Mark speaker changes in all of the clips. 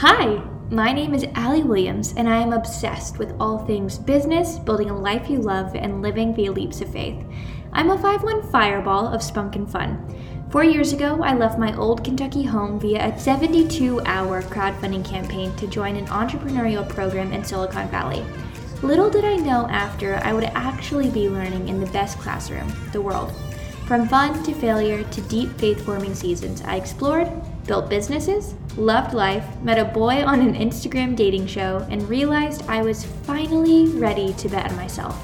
Speaker 1: Hi, my name is Allee Williams, and I am obsessed with all things business, building a life you love, and living via leaps of faith. I'm a 5 1 fireball of spunk and fun. Four years ago, I left my old Kentucky home via a 72 hour crowdfunding campaign to join an entrepreneurial program in Silicon Valley. Little did I know after I would actually be learning in the best classroom, the world. From fun to failure to deep faith forming seasons, I explored, built businesses, loved life, met a boy on an Instagram dating show, and realized I was finally ready to bet on myself.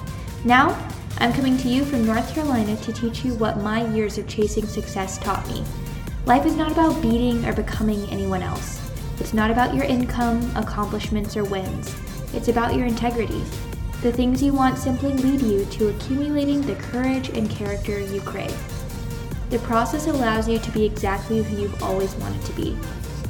Speaker 1: Now, I'm coming to you from North Carolina to teach you what my years of chasing success taught me. Life is not about beating or becoming anyone else. It's not about your income, accomplishments, or wins. It's about your integrity. The things you want simply lead you to accumulating the courage and character you crave. The process allows you to be exactly who you've always wanted to be.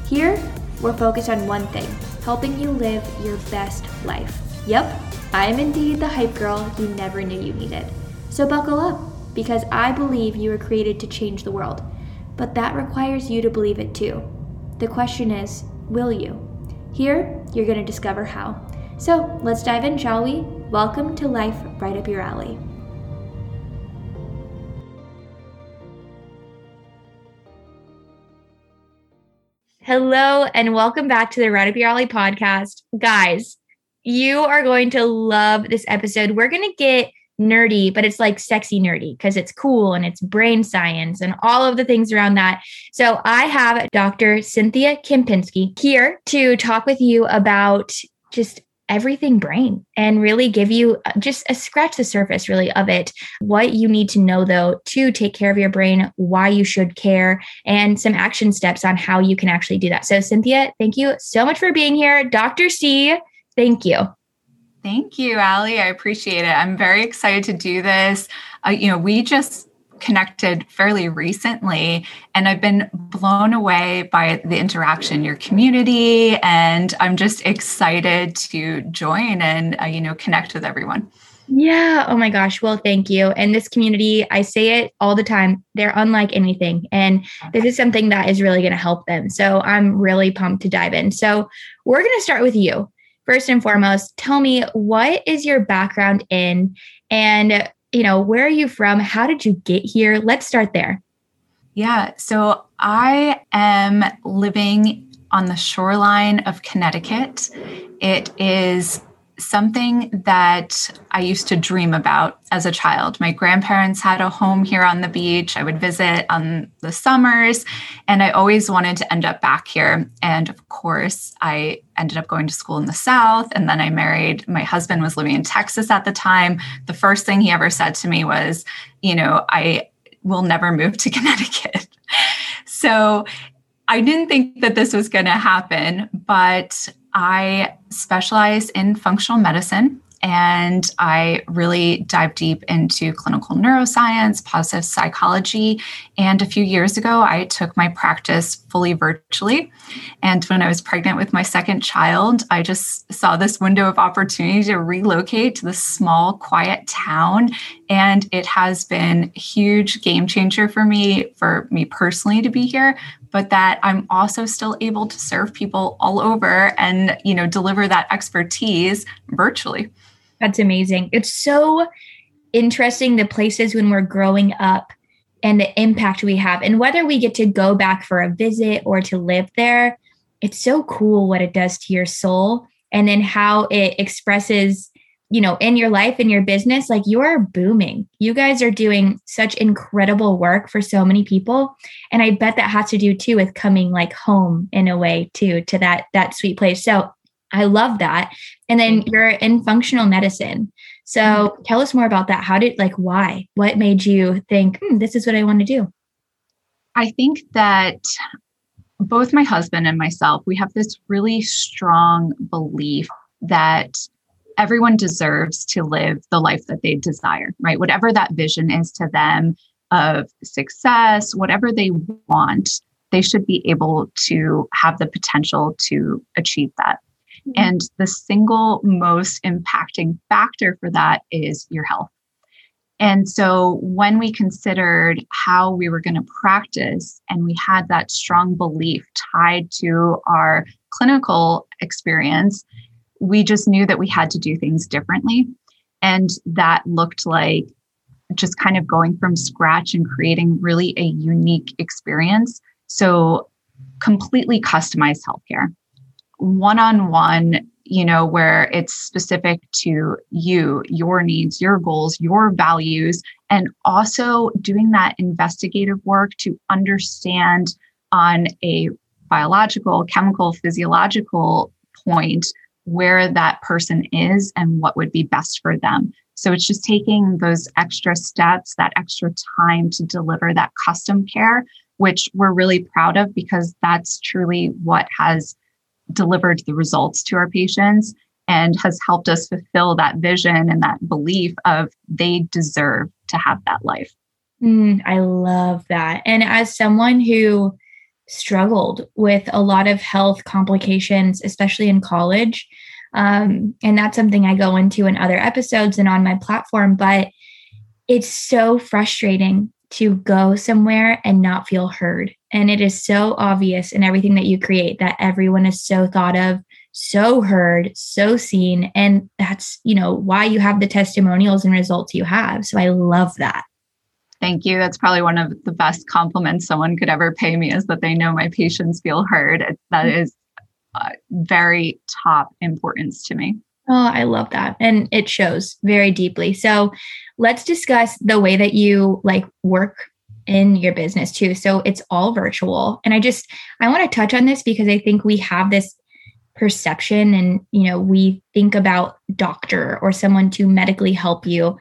Speaker 1: Here, we're focused on one thing helping you live your best life. Yep, I am indeed the hype girl you never knew you needed. So buckle up, because I believe you were created to change the world. But that requires you to believe it too. The question is, will you? Here, you're going to discover how. So let's dive in, shall we? Welcome to Life Right Up Your Allee. Hello, and welcome back to the Right Up Your Allee podcast. Guys, you are going to love this episode. We're going to get nerdy, but it's like sexy nerdy because it's cool and it's brain science and all of the things around that. So I have Dr. Cynthia Kempinski here to talk with you about just everything brain and really give you uh, just a scratch the surface really of it. What you need to know though to take care of your brain why you should care and some action steps on how you can actually do that. So cynthia thank you so much for being here. Dr c thank you.
Speaker 2: Thank you allee. I appreciate it. I'm very excited to do this. Uh, you know we just connected fairly recently and I've been blown away by the interaction, your community, and I'm just excited to join and uh, you know connect with everyone.
Speaker 1: Yeah. Oh my gosh. Well, thank you. And this community, I say it all the time, they're unlike anything. And this is something that is really going to help them. So I'm really pumped to dive in. So we're going to start with you. First and foremost, tell me what is your background in and you know, where are you from? How did you get here? Let's start there.
Speaker 2: Yeah. So I am living on the shoreline of Connecticut. It is something that I used to dream about as a child. My grandparents had a home here on the beach. I would visit on the summers, and I always wanted to end up back here. And of course, I ended up going to school in the South, and then I married. My husband was living in Texas at the time. The first thing he ever said to me was, You know, I will never move to Connecticut. so I didn't think that this was going to happen, but I specialize in functional medicine and I really dive deep into clinical neuroscience, positive psychology. And a few years ago, I took my practice fully virtually. And when I was pregnant with my second child, I just saw this window of opportunity to relocate to this small, quiet town. And it has been a huge game changer for me, for me personally to be here, but that I'm also still able to serve people all over and, you know, deliver that expertise virtually.
Speaker 1: That's amazing. It's so interesting the places when we're growing up and the impact we have and whether we get to go back for a visit or to live there. It's so cool what it does to your soul and then how it expresses you know, in your life, in your business, like you are booming. You guys are doing such incredible work for so many people. And I bet that has to do too with coming like home in a way too, to that, that sweet place. So I love that. And then you're in functional medicine. So tell us more about that. How did, like, why? What made you think, hmm, this is what I want to do?
Speaker 2: I think that both my husband and myself, we have this really strong belief that everyone deserves to live the life that they desire, right? Whatever that vision is to them of success, whatever they want, they should be able to have the potential to achieve that. Mm-hmm. And the single most impacting factor for that is your health. And so when we considered how we were going to practice and we had that strong belief tied to our clinical experience, we just knew that we had to do things differently. And that looked like just kind of going from scratch and creating really a unique experience. So, completely customized healthcare, one on one, you know, where it's specific to you, your needs, your goals, your values, and also doing that investigative work to understand on a biological, chemical, physiological point where that person is and what would be best for them. So it's just taking those extra steps, that extra time to deliver that custom care, which we're really proud of because that's truly what has delivered the results to our patients and has helped us fulfill that vision and that belief of they deserve to have that life.
Speaker 1: Mm, I love that. And as someone who struggled with a lot of health complications, especially in college, um, and that's something I go into in other episodes and on my platform, but it's so frustrating to go somewhere and not feel heard. And it is so obvious in everything that you create that everyone is so thought of, so heard, so seen. And that's, you know, why you have the testimonials and results you have. So I love that.
Speaker 2: Thank you. That's probably one of the best compliments someone could ever pay me is that they know my patients feel heard. That mm-hmm. uh, very top importance to me.
Speaker 1: Oh, I love that. And it shows very deeply. So let's discuss the way that you like work in your business too. So it's all virtual. And I just I want to touch on this because I think we have this perception and you know we think about doctor or someone to medically help you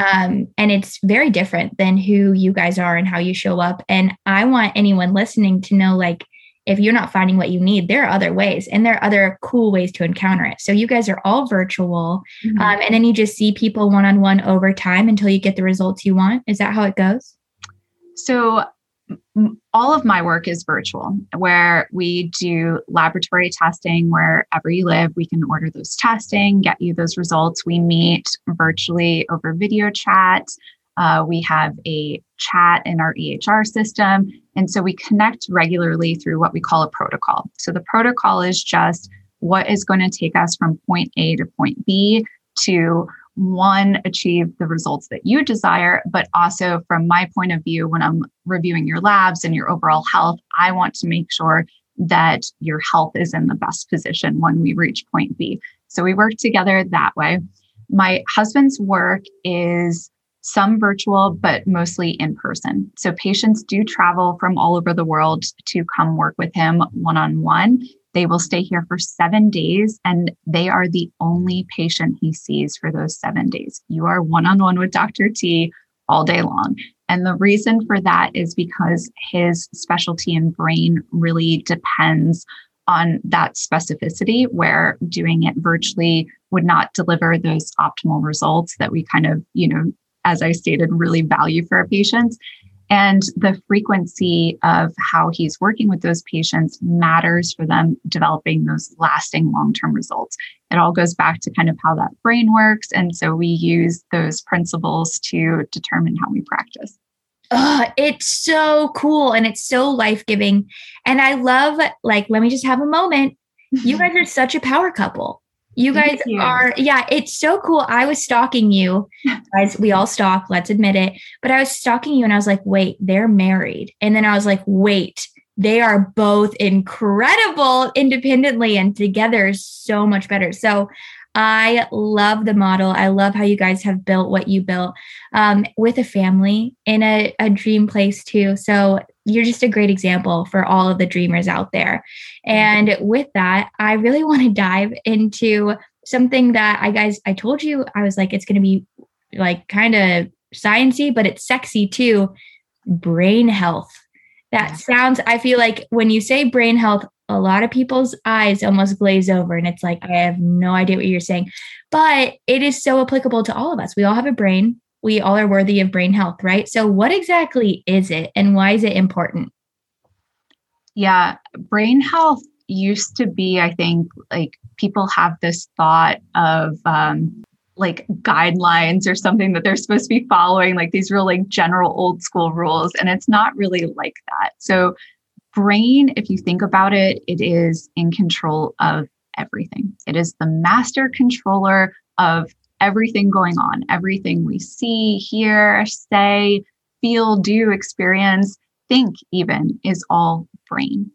Speaker 1: um, and it's very different than who you guys are and how you show up. And I want anyone listening to know like, if you're not finding what you need, there are other ways and there are other cool ways to encounter it. So you guys are all virtual. Mm-hmm. Um, and then you just see people one on one over time until you get the results you want. Is that how it goes?
Speaker 2: So all of my work is virtual, where we do laboratory testing wherever you live. We can order those testing, get you those results. We meet virtually over video chat. Uh, we have a chat in our EHR system. And so we connect regularly through what we call a protocol. So the protocol is just what is going to take us from point A to point B to one, achieve the results that you desire, but also from my point of view, when I'm reviewing your labs and your overall health, I want to make sure that your health is in the best position when we reach point B. So we work together that way. My husband's work is some virtual, but mostly in person. So patients do travel from all over the world to come work with him one on one. They will stay here for seven days, and they are the only patient he sees for those seven days. You are one on one with Dr. T all day long. And the reason for that is because his specialty in brain really depends on that specificity, where doing it virtually would not deliver those optimal results that we kind of, you know, as I stated, really value for our patients. And the frequency of how he's working with those patients matters for them developing those lasting long term results. It all goes back to kind of how that brain works. And so we use those principles to determine how we practice.
Speaker 1: Oh, it's so cool and it's so life giving. And I love, like, let me just have a moment. You guys are such a power couple. You guys you. are, yeah, it's so cool. I was stalking you, guys. We all stalk, let's admit it. But I was stalking you and I was like, wait, they're married. And then I was like, wait, they are both incredible independently and together so much better. So I love the model. I love how you guys have built what you built um, with a family in a, a dream place too. So you're just a great example for all of the dreamers out there. And with that, I really want to dive into something that I guys I told you I was like it's going to be like kind of sciency, but it's sexy too. Brain health. That sounds I feel like when you say brain health, a lot of people's eyes almost glaze over and it's like I have no idea what you're saying. But it is so applicable to all of us. We all have a brain we all are worthy of brain health, right? So, what exactly is it and why is it important?
Speaker 2: Yeah, brain health used to be, I think, like people have this thought of um, like guidelines or something that they're supposed to be following, like these real like general old school rules. And it's not really like that. So, brain, if you think about it, it is in control of everything. It is the master controller of everything going on, everything we see, hear, say, feel, do, experience, think, even is all brain.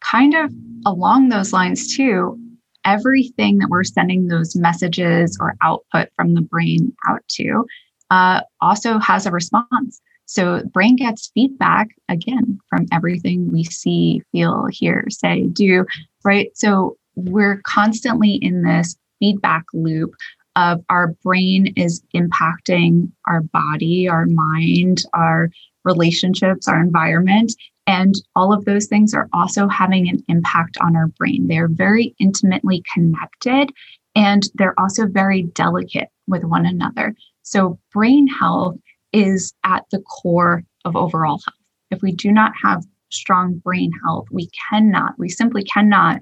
Speaker 2: Kind of along those lines, too, everything that we're sending those messages or output from the brain out to uh, also has a response. So brain gets feedback again from everything we see, feel, hear, say, do, right? So we're constantly in this feedback loop of our brain is impacting our body, our mind, our relationships, our environment. And all of those things are also having an impact on our brain. They're very intimately connected and they're also very delicate with one another. So, brain health is at the core of overall health. If we do not have strong brain health, we cannot, we simply cannot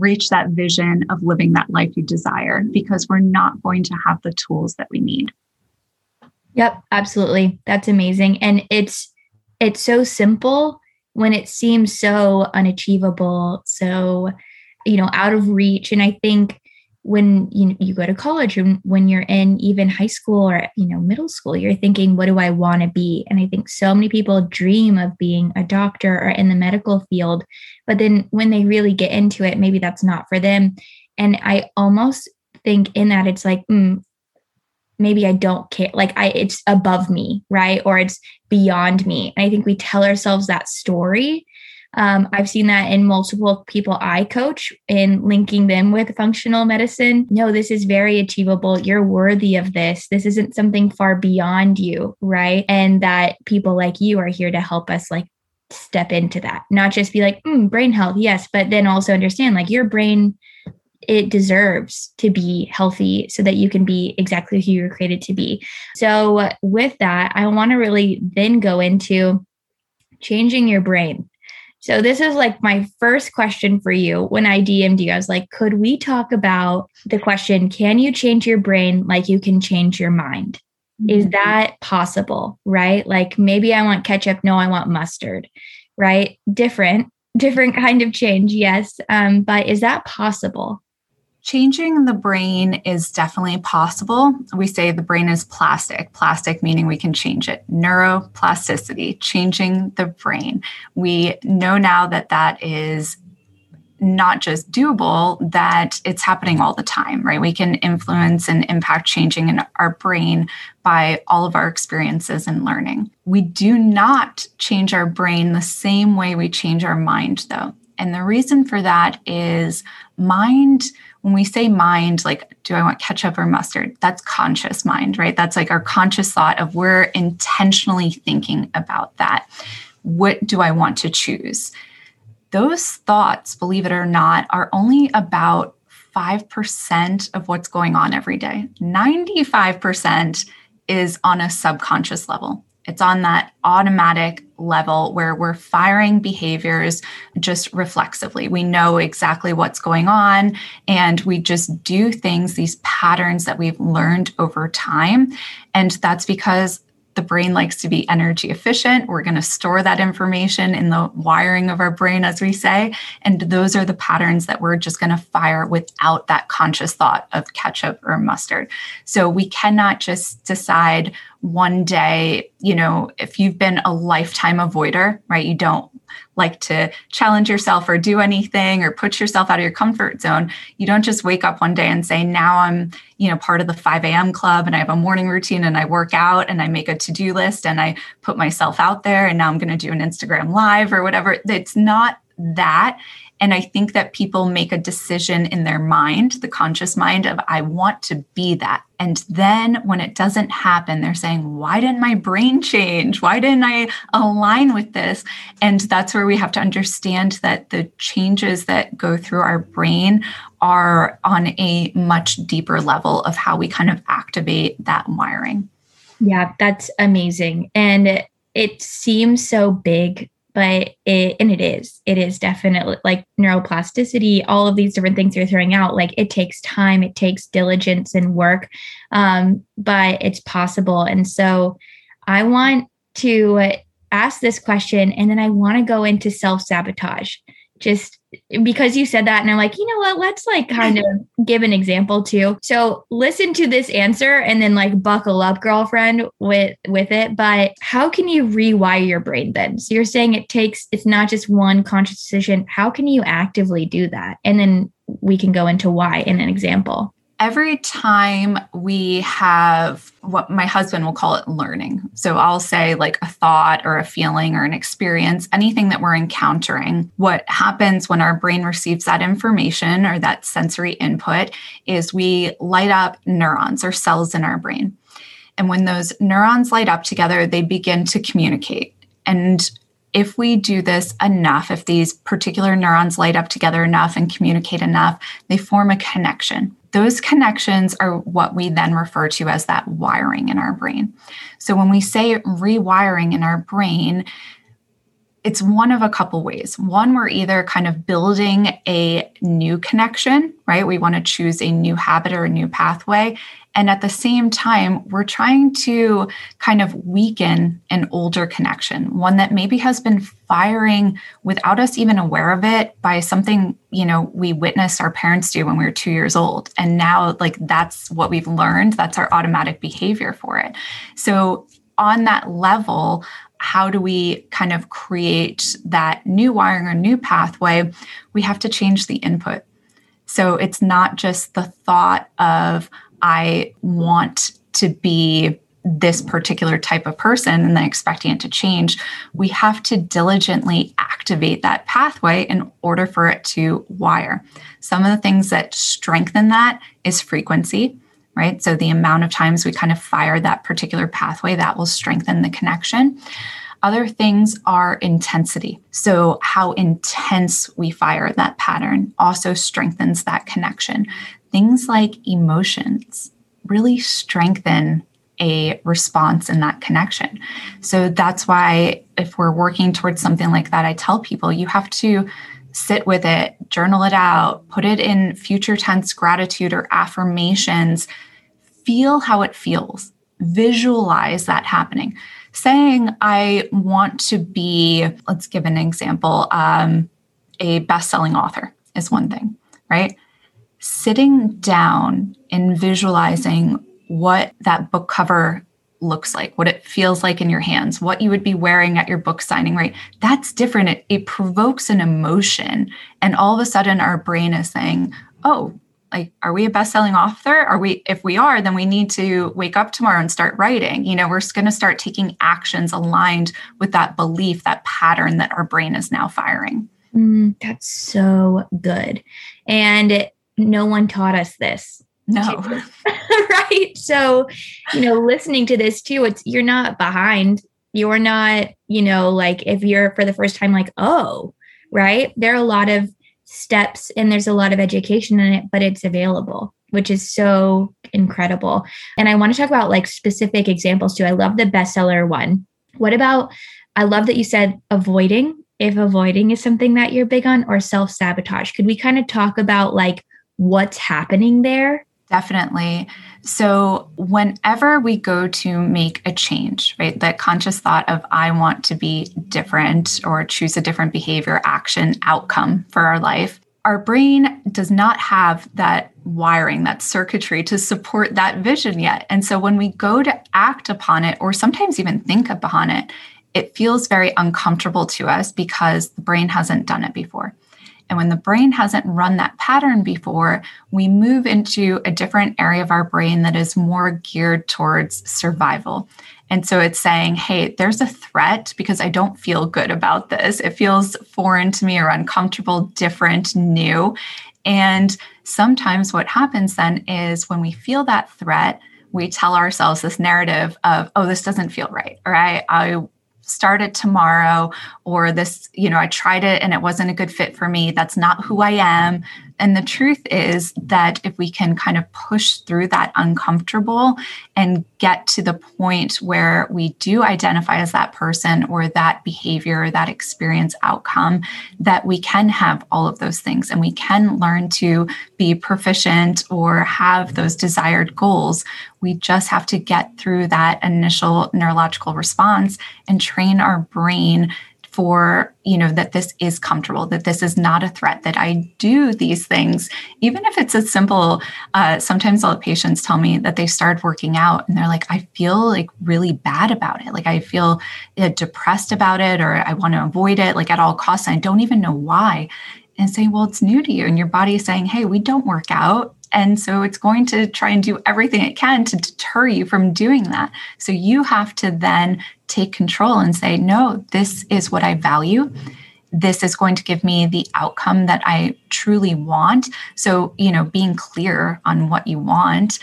Speaker 2: reach that vision of living that life you desire because we're not going to have the tools that we need.
Speaker 1: Yep, absolutely. That's amazing. And it's it's so simple when it seems so unachievable, so you know, out of reach. And I think when you you go to college and when you're in even high school or you know middle school you're thinking what do i want to be? And i think so many people dream of being a doctor or in the medical field but then when they really get into it maybe that's not for them. And i almost think in that it's like mm, maybe i don't care like i it's above me right? Or it's beyond me. And i think we tell ourselves that story um, I've seen that in multiple people I coach in linking them with functional medicine. No, this is very achievable. You're worthy of this. This isn't something far beyond you, right? And that people like you are here to help us like step into that, not just be like, mm, brain health, yes, but then also understand like your brain it deserves to be healthy so that you can be exactly who you're created to be. So, with that, I want to really then go into changing your brain. So this is like my first question for you when I DM'd you. I was like, could we talk about the question, can you change your brain like you can change your mind? Is mm-hmm. that possible? Right? Like maybe I want ketchup, no, I want mustard, right? Different, different kind of change, yes. Um, but is that possible?
Speaker 2: Changing the brain is definitely possible. We say the brain is plastic, plastic meaning we can change it. Neuroplasticity, changing the brain. We know now that that is not just doable, that it's happening all the time, right? We can influence and impact changing in our brain by all of our experiences and learning. We do not change our brain the same way we change our mind, though. And the reason for that is mind when we say mind, like, do I want ketchup or mustard? That's conscious mind, right? That's like our conscious thought of we're intentionally thinking about that. What do I want to choose? Those thoughts, believe it or not, are only about 5% of what's going on every day. 95% is on a subconscious level. It's on that automatic level where we're firing behaviors just reflexively. We know exactly what's going on and we just do things, these patterns that we've learned over time. And that's because the brain likes to be energy efficient. We're going to store that information in the wiring of our brain, as we say. And those are the patterns that we're just going to fire without that conscious thought of ketchup or mustard. So we cannot just decide one day, you know, if you've been a lifetime avoider, right? You don't like to challenge yourself or do anything or put yourself out of your comfort zone. You don't just wake up one day and say, now I'm, you know, part of the 5 a.m. club and I have a morning routine and I work out and I make a to do list and I put myself out there and now I'm going to do an Instagram live or whatever. It's not that. And I think that people make a decision in their mind, the conscious mind of, I want to be that. And then when it doesn't happen, they're saying, why didn't my brain change? Why didn't I align with this? And that's where we have to understand that the changes that go through our brain are on a much deeper level of how we kind of activate that wiring.
Speaker 1: Yeah, that's amazing. And it seems so big but it and it is it is definitely like neuroplasticity all of these different things you're throwing out like it takes time it takes diligence and work um, but it's possible and so i want to ask this question and then I want to go into self sabotage. Just because you said that, and I'm like, you know what? Let's like kind of give an example too. So listen to this answer and then like buckle up, girlfriend, with with it. But how can you rewire your brain then? So you're saying it takes it's not just one conscious decision. How can you actively do that? And then we can go into why in an example
Speaker 2: every time we have what my husband will call it learning. So I'll say like a thought or a feeling or an experience, anything that we're encountering. What happens when our brain receives that information or that sensory input is we light up neurons or cells in our brain. And when those neurons light up together, they begin to communicate. And if we do this enough, if these particular neurons light up together enough and communicate enough, they form a connection those connections are what we then refer to as that wiring in our brain. So when we say rewiring in our brain, it's one of a couple ways. One, we're either kind of building a new connection, right? We want to choose a new habit or a new pathway. And at the same time, we're trying to kind of weaken an older connection, one that maybe has been firing without us even aware of it by something, you know, we witnessed our parents do when we were two years old. And now, like, that's what we've learned. That's our automatic behavior for it. So, on that level, how do we kind of create that new wiring or new pathway? We have to change the input. So it's not just the thought of, I want to be this particular type of person and then expecting it to change, we have to diligently activate that pathway in order for it to wire. Some of the things that strengthen that is frequency, right? So the amount of times we kind of fire that particular pathway that will strengthen the connection. Other things are intensity. So, how intense we fire that pattern also strengthens that connection. Things like emotions really strengthen a response in that connection. So, that's why if we're working towards something like that, I tell people you have to sit with it, journal it out, put it in future tense gratitude or affirmations, feel how it feels, visualize that happening saying I want to be, let's give an example, um, a best selling author is one thing, right? Sitting down and visualizing what that book cover looks like, what it feels like in your hands, what you would be wearing at your book signing, right? That's different. It, it provokes an emotion. And all of a sudden, our brain is saying, oh, like are we a best-selling author are we if we are then we need to wake up tomorrow and start writing you know we're going to start taking actions aligned with that belief that pattern that our brain is now firing
Speaker 1: mm, that's so good and no one taught us this
Speaker 2: no
Speaker 1: right so you know listening to this too it's you're not behind you're not you know like if you're for the first time like oh right there are a lot of steps and there's a lot of education in it, but it's available, which is so incredible. And I want to talk about like specific examples too. I love the bestseller one. What about, I love that you said avoiding, if avoiding is something that you're big on, or self sabotage. Could we kind of talk about like what's happening there?
Speaker 2: Definitely. So, whenever we go to make a change, right, that conscious thought of I want to be different or choose a different behavior, action, outcome for our life, our brain does not have that wiring, that circuitry to support that vision yet. And so, when we go to act upon it, or sometimes even think upon it, it feels very uncomfortable to us because the brain hasn't done it before. And when the brain hasn't run that pattern before, we move into a different area of our brain that is more geared towards survival. And so it's saying, hey, there's a threat because I don't feel good about this. It feels foreign to me or uncomfortable, different, new. And sometimes what happens then is when we feel that threat, we tell ourselves this narrative of, oh, this doesn't feel right, or I, I start it tomorrow or this you know i tried it and it wasn't a good fit for me. That's not who i am And the truth is that if we can kind of push through that uncomfortable and get to the point where we do identify as that person or that behavior, or that experience outcome, that we can have all of those things and we can learn to be proficient or have those desired goals. We just have to get through that initial neurological response and train our brain for you know that this is comfortable that this is not a threat that i do these things even if it's as simple uh, sometimes all the patients tell me that they started working out and they're like i feel like really bad about it. Like i feel uh, depressed about it or i want to avoid it like at all costs and i don't even know why. And say well it's new to you and your body is saying hey we don't work out and so it's going to try and do everything it can to deter you from doing that. So you have to then take control and say, no, this is what I value. This is going to give me the outcome that I truly want. So, you know, being clear on what you want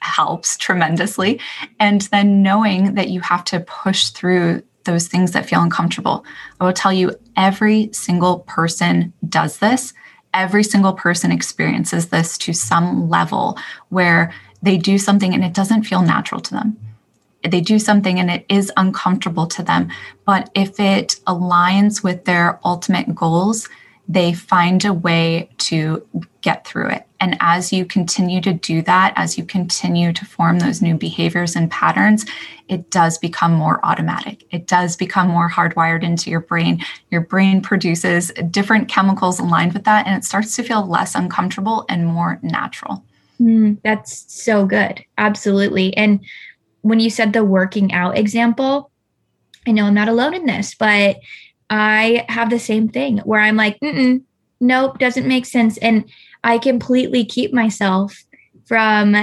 Speaker 2: helps tremendously. And then knowing that you have to push through those things that feel uncomfortable. I will tell you, every single person does this every single person experiences this to some level where they do something and it doesn't feel natural to them. They do something and it is uncomfortable to them. But if it aligns with their ultimate goals, they find a way to get through it. And as you continue to do that, as you continue to form those new behaviors and patterns, it does become more automatic. It does become more hardwired into your brain. Your brain produces different chemicals aligned with that, and it starts to feel less uncomfortable and more natural.
Speaker 1: Mm, that's so good. Absolutely. And when you said the working out example, I know I'm not alone in this, but I have the same thing where I'm like, nope, doesn't make sense. And I completely keep myself from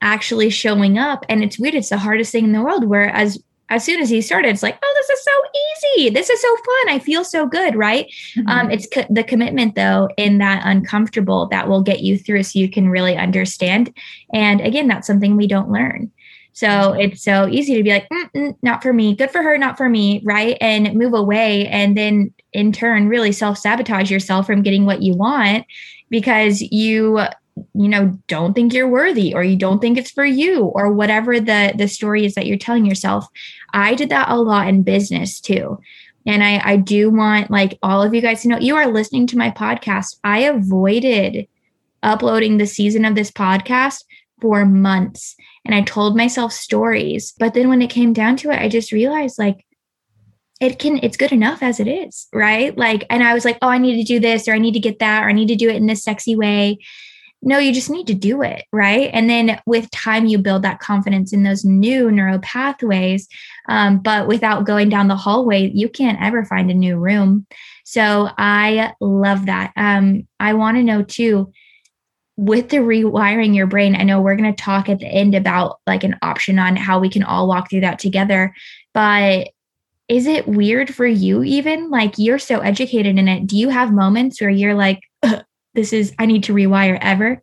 Speaker 1: actually showing up. And it's weird. It's the hardest thing in the world. Whereas as as soon as he started, it's like, oh, this is so easy. This is so fun. I feel so good, right? Mm-hmm. Um, it's co- the commitment, though, in that uncomfortable that will get you through so you can really understand. And again, that's something we don't learn. So it's so easy to be like, mm, mm, not for me, good for her, not for me, right? And move away. And then in turn, really self sabotage yourself from getting what you want because you you know don't think you're worthy or you don't think it's for you or whatever the the story is that you're telling yourself i did that a lot in business too and i i do want like all of you guys to know you are listening to my podcast i avoided uploading the season of this podcast for months and I told myself stories. But then when it came down to it, I just realized like it can it's good enough as it is, right? Like and I was like, "Oh, I need to do this or I need to get that or I need to do it in this sexy way." No, you just need to do it, right? And then with time, you build that confidence in those new neural pathways. Um, but without going down the hallway, you can't ever find a new room. So I love that. Um, I want to know too with the rewiring your brain, I know we're going to talk at the end about like an option on how we can all walk through that together. But is it weird for you, even? Like you're so educated in it. Do you have moments where you're like, this is, I need to rewire ever?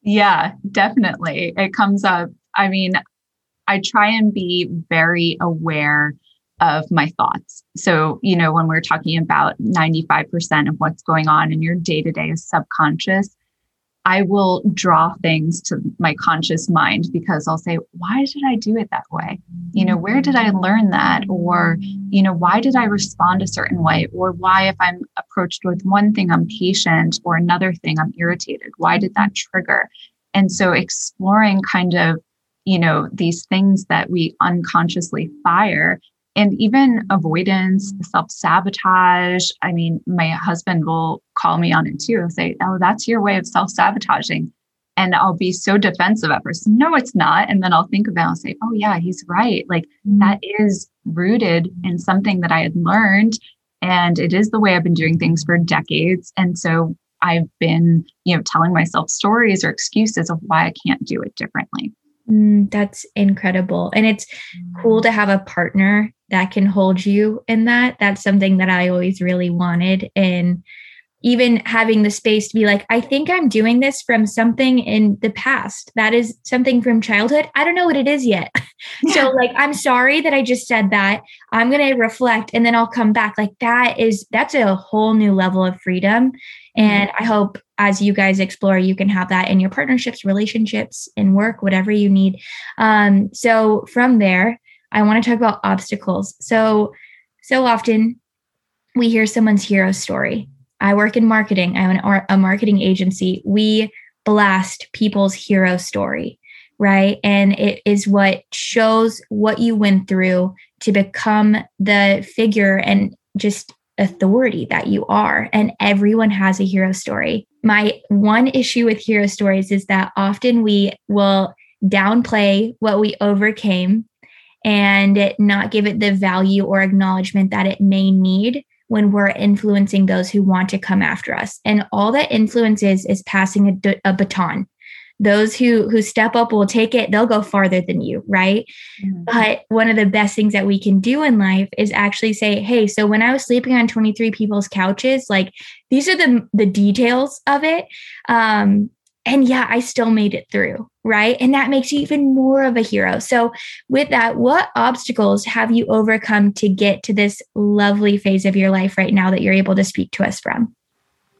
Speaker 2: Yeah, definitely. It comes up. I mean, I try and be very aware of my thoughts. So, you know, when we're talking about 95% of what's going on in your day to day subconscious, I will draw things to my conscious mind because I'll say, why did I do it that way? You know, where did I mm-hmm. learn that? Or, you know, why did I respond a certain way? Or why, if I'm approached with one thing, I'm patient, or another thing, I'm irritated? Why did that trigger? And so exploring kind of, you know, these things that we unconsciously fire and even avoidance, self sabotage. I mean, my husband will call me on it too and say, Oh, that's your way of self sabotaging. And I'll be so defensive at first. No, it's not. And then I'll think about it and say, Oh, yeah, he's right. Like mm-hmm. that is rooted in something that I had learned. And it is the way I've been doing things for decades. And so I've been, you know, telling myself stories or excuses of why I can't do it differently.
Speaker 1: Mm, that's incredible. And it's cool to have a partner that can hold you in that. That's something that I always really wanted. And even having the space to be like, I think I'm doing this from something in the past. That is something from childhood. I don't know what it is yet. Yeah. so, like, I'm sorry that I just said that. I'm going to reflect and then I'll come back. Like, that is, that's a whole new level of freedom. And mm-hmm. I hope as you guys explore, you can have that in your partnerships, relationships, in work, whatever you need. Um, so, from there, I want to talk about obstacles. So, so often we hear someone's hero story I work in marketing. I'm an, a marketing agency. We blast people's hero story, right? And it is what shows what you went through to become the figure and just authority that you are. And everyone has a hero story. My one issue with hero stories is that often we will downplay what we overcame and not give it the value or acknowledgement that it may need when we're influencing those who want to come after us. And all that influence is is passing a, a baton. Those who who step up will take it. They'll go farther than you, right? Mm-hmm. But one of the best things that we can do in life is actually say, "Hey, so when I was sleeping on 23 people's couches, like these are the the details of it. Um, and yeah, I still made it through, right? And that makes you even more of a hero. So, with that, what obstacles have you overcome to get to this lovely phase of your life right now that you're able to speak to us from?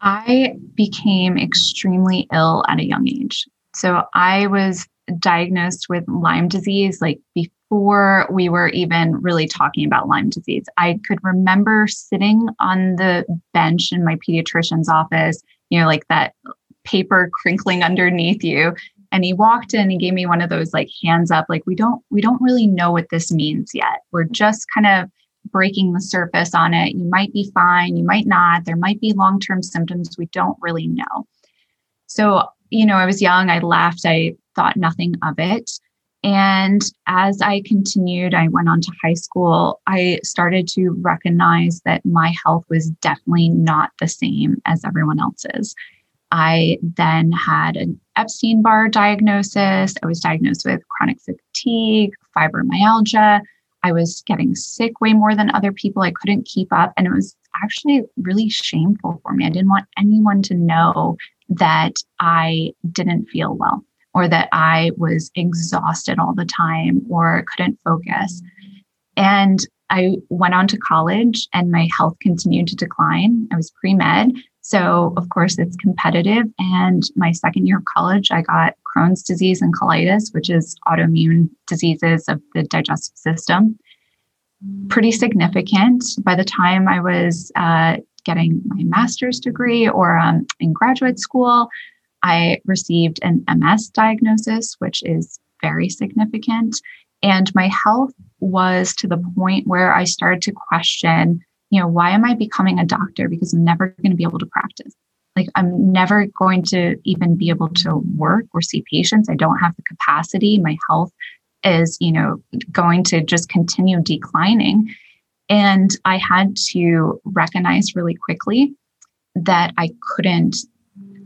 Speaker 2: I became extremely ill at a young age. So, I was diagnosed with Lyme disease like before we were even really talking about Lyme disease. I could remember sitting on the bench in my pediatrician's office, you know, like that paper crinkling underneath you. And he walked in and gave me one of those like hands up like we don't we don't really know what this means yet. We're just kind of breaking the surface on it. You might be fine you might not. There might be long-term symptoms. We don't really know. So you know i was young. I laughed. I thought nothing of it. And as i continued i went on to high school. I started to recognize that my health was definitely not the same as everyone else's I then had an Epstein Barr diagnosis. I was diagnosed with chronic fatigue, fibromyalgia. I was getting sick way more than other people. I couldn't keep up. And it was actually really shameful for me. I didn't want anyone to know that I didn't feel well or that I was exhausted all the time or couldn't focus. And I went on to college and my health continued to decline. I was pre med. So, of course, it's competitive. And my second year of college, I got Crohn's disease and colitis, which is autoimmune diseases of the digestive system. Pretty significant. By the time I was uh, getting my master's degree or um, in graduate school, I received an MS diagnosis, which is very significant. And my health was to the point where I started to question you know, why am I becoming a doctor? Because I'm never going to be able to practice. Like, I'm never going to even be able to work or see patients. I don't have the capacity. My health is, you know, going to just continue declining. And I had to recognize really quickly that I couldn't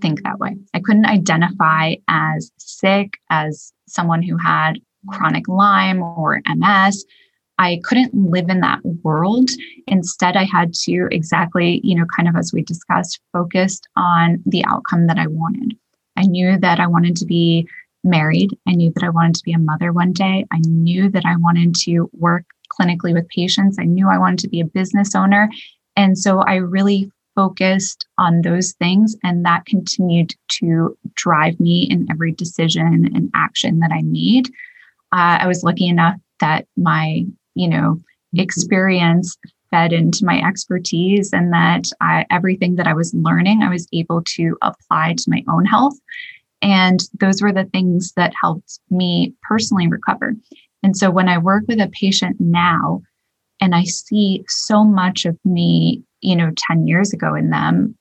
Speaker 2: think that way. I couldn't identify as sick, as someone who had chronic Lyme or MS I couldn't live in that world. Instead, I had to exactly, you know, kind of as we discussed, focused on the outcome that I wanted. I knew that I wanted to be married. I knew that I wanted to be a mother one day. I knew that I wanted to work clinically with patients. I knew I wanted to be a business owner. And so I really focused on those things. And that continued to drive me in every decision and action that I made. Uh, I was lucky enough that my you know, mm-hmm. experience fed into my expertise and that I, everything that I was learning, I was able to apply to my own health. And those were the things that helped me personally recover. And so when I work with a patient now and I see so much of me, you know, 10 years ago in them,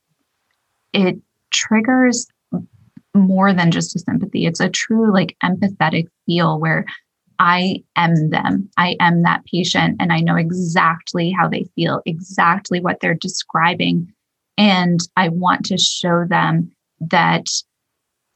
Speaker 2: it triggers more than just a sympathy. It's a true like empathetic feel where I am them. I am that patient and I know exactly how they feel, exactly what they're describing. And I want to show them that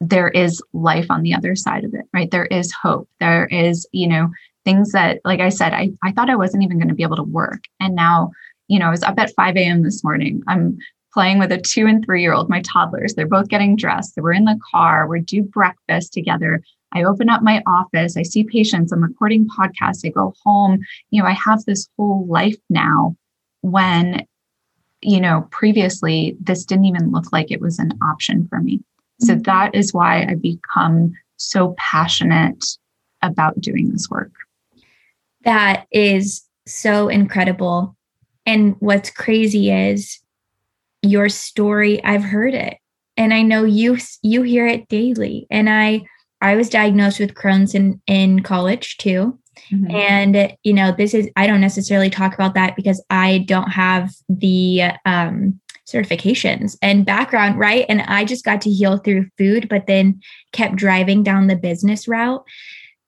Speaker 2: there is life on the other side of it, right? There is hope. There is, you know, things that, like I said, I, I thought I wasn't even going to be able to work. And now, you know, I was up at 5 a.m. this morning. I'm playing with a two and three year old, my toddlers. They're both getting dressed. We're in the car. We're do breakfast together. I open up my office. I see patients. I'm recording podcasts. I go home. You know, I have this whole life now when, you know, previously this didn't even look like it was an option for me. So mm-hmm. that is why I become so passionate about doing this work.
Speaker 1: That is so incredible. And what's crazy is your story, I've heard it. And I know you you hear it daily. And I I was diagnosed with Crohn's in, in college too. Mm-hmm. And, you know, this is, I don't necessarily talk about that because I don't have the um, certifications and background, right? And I just got to heal through food, but then kept driving down the business route.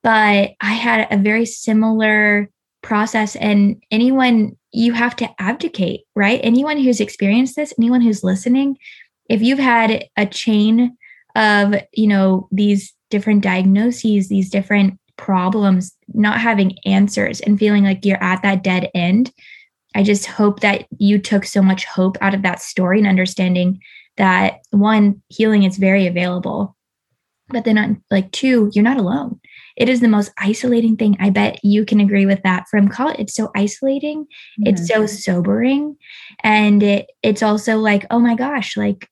Speaker 1: But I had a very similar process. And anyone, you have to abdicate, right? Anyone who's experienced this, anyone who's listening, if you've had a chain of, you know, these different diagnoses, these different problems, not having answers and feeling like you're at that dead end. I just hope that you took so much hope out of that story and understanding that one, healing is very available. But then, on, like, two, you're not alone. It is the most isolating thing. I bet you can agree with that from college. It's so isolating, mm-hmm. it's so sobering. And it, it's also like, oh my gosh, like,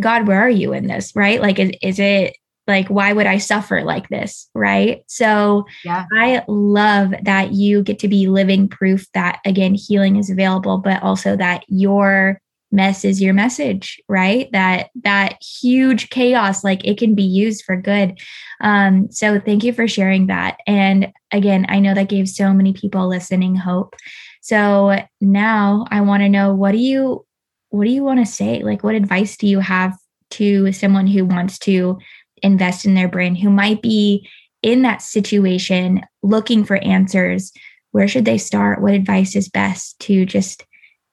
Speaker 1: God, where are you in this? Right? Like, is, is it like why would i suffer like this right? So yeah. i love that you get to be living proof that again healing is available but also that your mess is your message right? That that huge chaos like it can be used for good. Um so thank you for sharing that. And again i know that gave so many people listening hope. So now i want to know what do you what do you want to say? Like what advice do you have to someone who wants to invest in their brain who might be in that situation looking for answers where should they start? What advice is best to just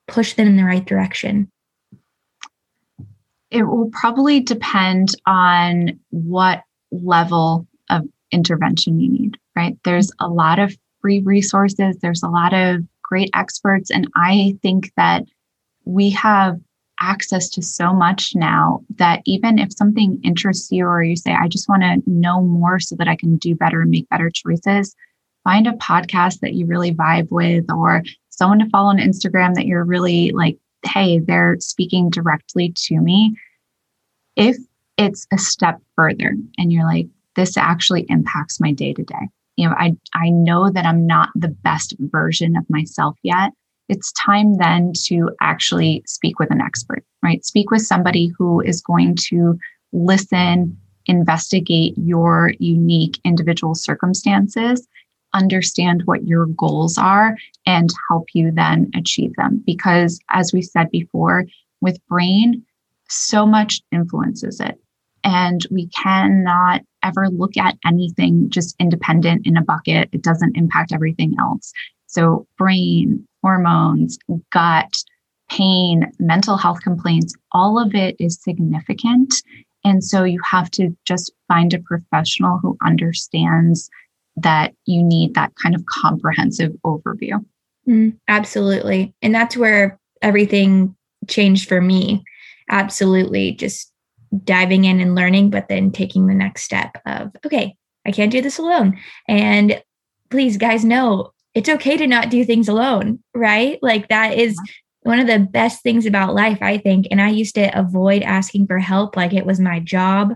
Speaker 1: push them in the right direction?
Speaker 2: It will probably depend on what level of intervention you need right? There's a lot of free resources. There's a lot of great experts. And i think that we have access to so much now that even if something interests you or you say, I just want to know more so that I can do better and make better choices, find a podcast that you really vibe with or someone to follow on Instagram that you're really like, hey, they're speaking directly to me. If it's a step further and you're like, this actually impacts my day to day. You know, I I know that I'm not the best version of myself yet, it's time then to actually speak with an expert, right? Speak with somebody who is going to listen, investigate your unique individual circumstances, understand what your goals are, and help you then achieve them. Because as we said before, with brain, so much influences it. And we cannot ever look at anything just independent in a bucket. It doesn't impact everything else. So, brain, hormones, gut, pain, mental health complaints, all of it is significant. And so you have to just find a professional who understands that you need that kind of comprehensive overview.
Speaker 1: Mm, absolutely. And that's where everything changed for me. Absolutely. Just diving in and learning, but then taking the next step of, okay, I can't do this alone. And please, guys, know it's okay to not do things alone, right? Like that is one of the best things about life, I think. And I used to avoid asking for help like it was my job.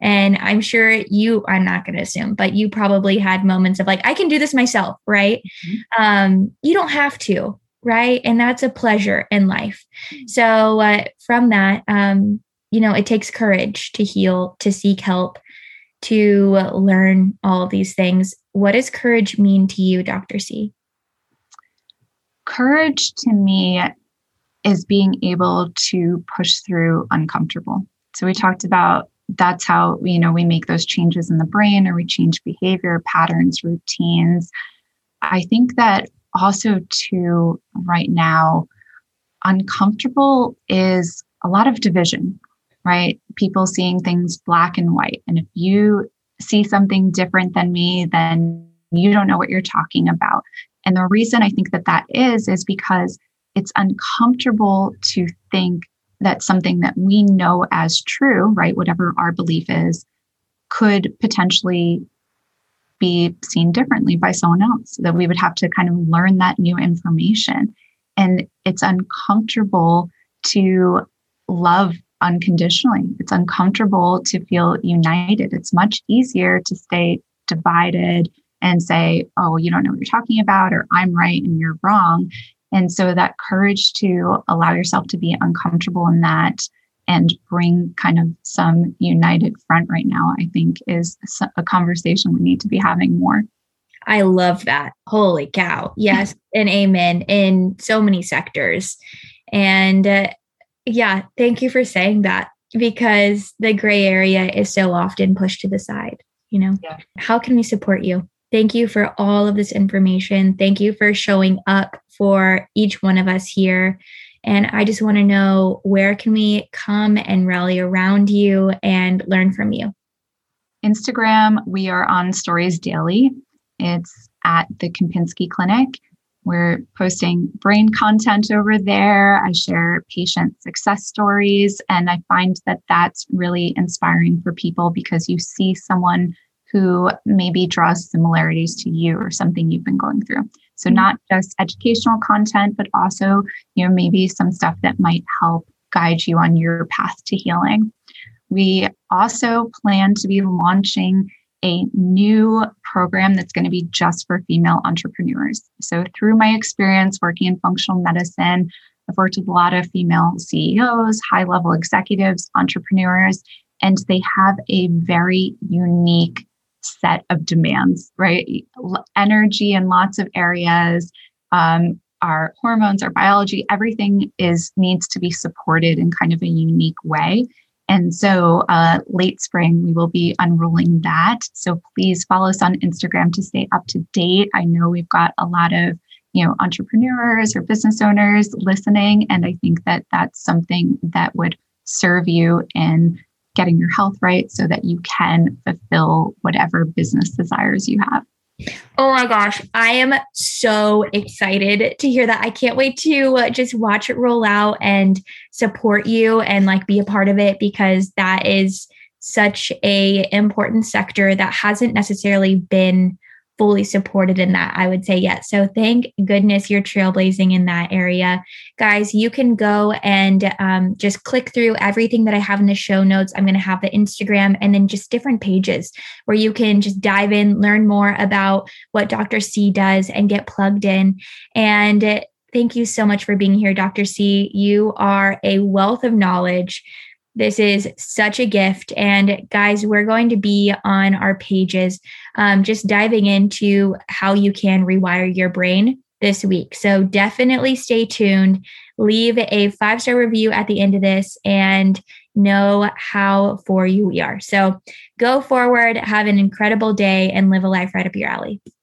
Speaker 1: And I'm sure you, I'm not going to assume, but you probably had moments of like, I can do this myself, right? Mm-hmm. Um, you don't have to, right? And that's a pleasure in life. Mm-hmm. So, uh, from that, um, you know, it takes courage to heal, to seek help, to learn all these things. What does courage mean to you, Dr. C?
Speaker 2: Courage to me is being able to push through uncomfortable. So we talked about that's how you know we make those changes in the brain or we change behavior patterns routines i think that also too right now uncomfortable is a lot of division right? People seeing things black and white. And if you see something different than me, then you don't know what you're talking about. And the reason I think that that is, is because it's uncomfortable to think that something that we know as true, right, whatever our belief is, could potentially be seen differently by someone else, that we would have to kind of learn that new information. And it's uncomfortable to love unconditionally. It's uncomfortable to feel united. It's much easier to stay divided and say, oh, you don't know what you're talking about, or I'm right and you're wrong. And so that courage to allow yourself to be uncomfortable in that and bring kind of some united front right now, I think is a conversation we need to be having more.
Speaker 1: I love that. Holy cow. Yes. and amen in so many sectors. And uh, yeah, thank you for saying that because the gray area is so often pushed to the side. You know, yeah. how can we support you? Thank you for all of this information. Thank you for showing up for each one of us here. And I just want to know where can we come and rally around you and learn from you?
Speaker 2: Instagram, we are on Stories Daily. It's at the Kempinski Clinic. We're posting brain content over there. I share patient success stories, and I find that that's really inspiring for people because you see someone who maybe draws similarities to you or something you've been going through. So mm-hmm. not just educational content, but also, you know, maybe some stuff that might help guide you on your path to healing. We also plan to be launching a new program that's going to be just for female entrepreneurs. So, through my experience working in functional medicine, I've worked with a lot of female CEOs, high level executives, entrepreneurs, and they have a very unique set of demands, right? Energy in lots of areas, um, our hormones, our biology, everything is needs to be supported in kind of a unique way. And so, uh, late spring, we will be unrolling that. So please follow us on Instagram to stay up to date. I know we've got a lot of you know entrepreneurs or business owners listening, and I think that that's something that would serve you in getting your health right so that you can fulfill whatever business desires you have.
Speaker 1: Oh my gosh, I am so excited to hear that. I can't wait to uh, just watch it roll out and support you and like be a part of it because that is such a important sector that hasn't necessarily been fully supported in that, I would say yes. So thank goodness you're trailblazing in that area. Guys, you can go and um, just click through everything that I have in the show notes. I'm going to have the Instagram and then just different pages where you can just dive in, learn more about what Dr. C does, and get plugged in. And thank you so much for being here, Dr. C. You are a wealth of knowledge. This is such a gift. And guys, we're going to be on our pages um, just diving into how you can rewire your brain this week. So definitely stay tuned. Leave a five star review at the end of this and know how for you we are. So go forward, have an incredible day, and live a life right up your allee.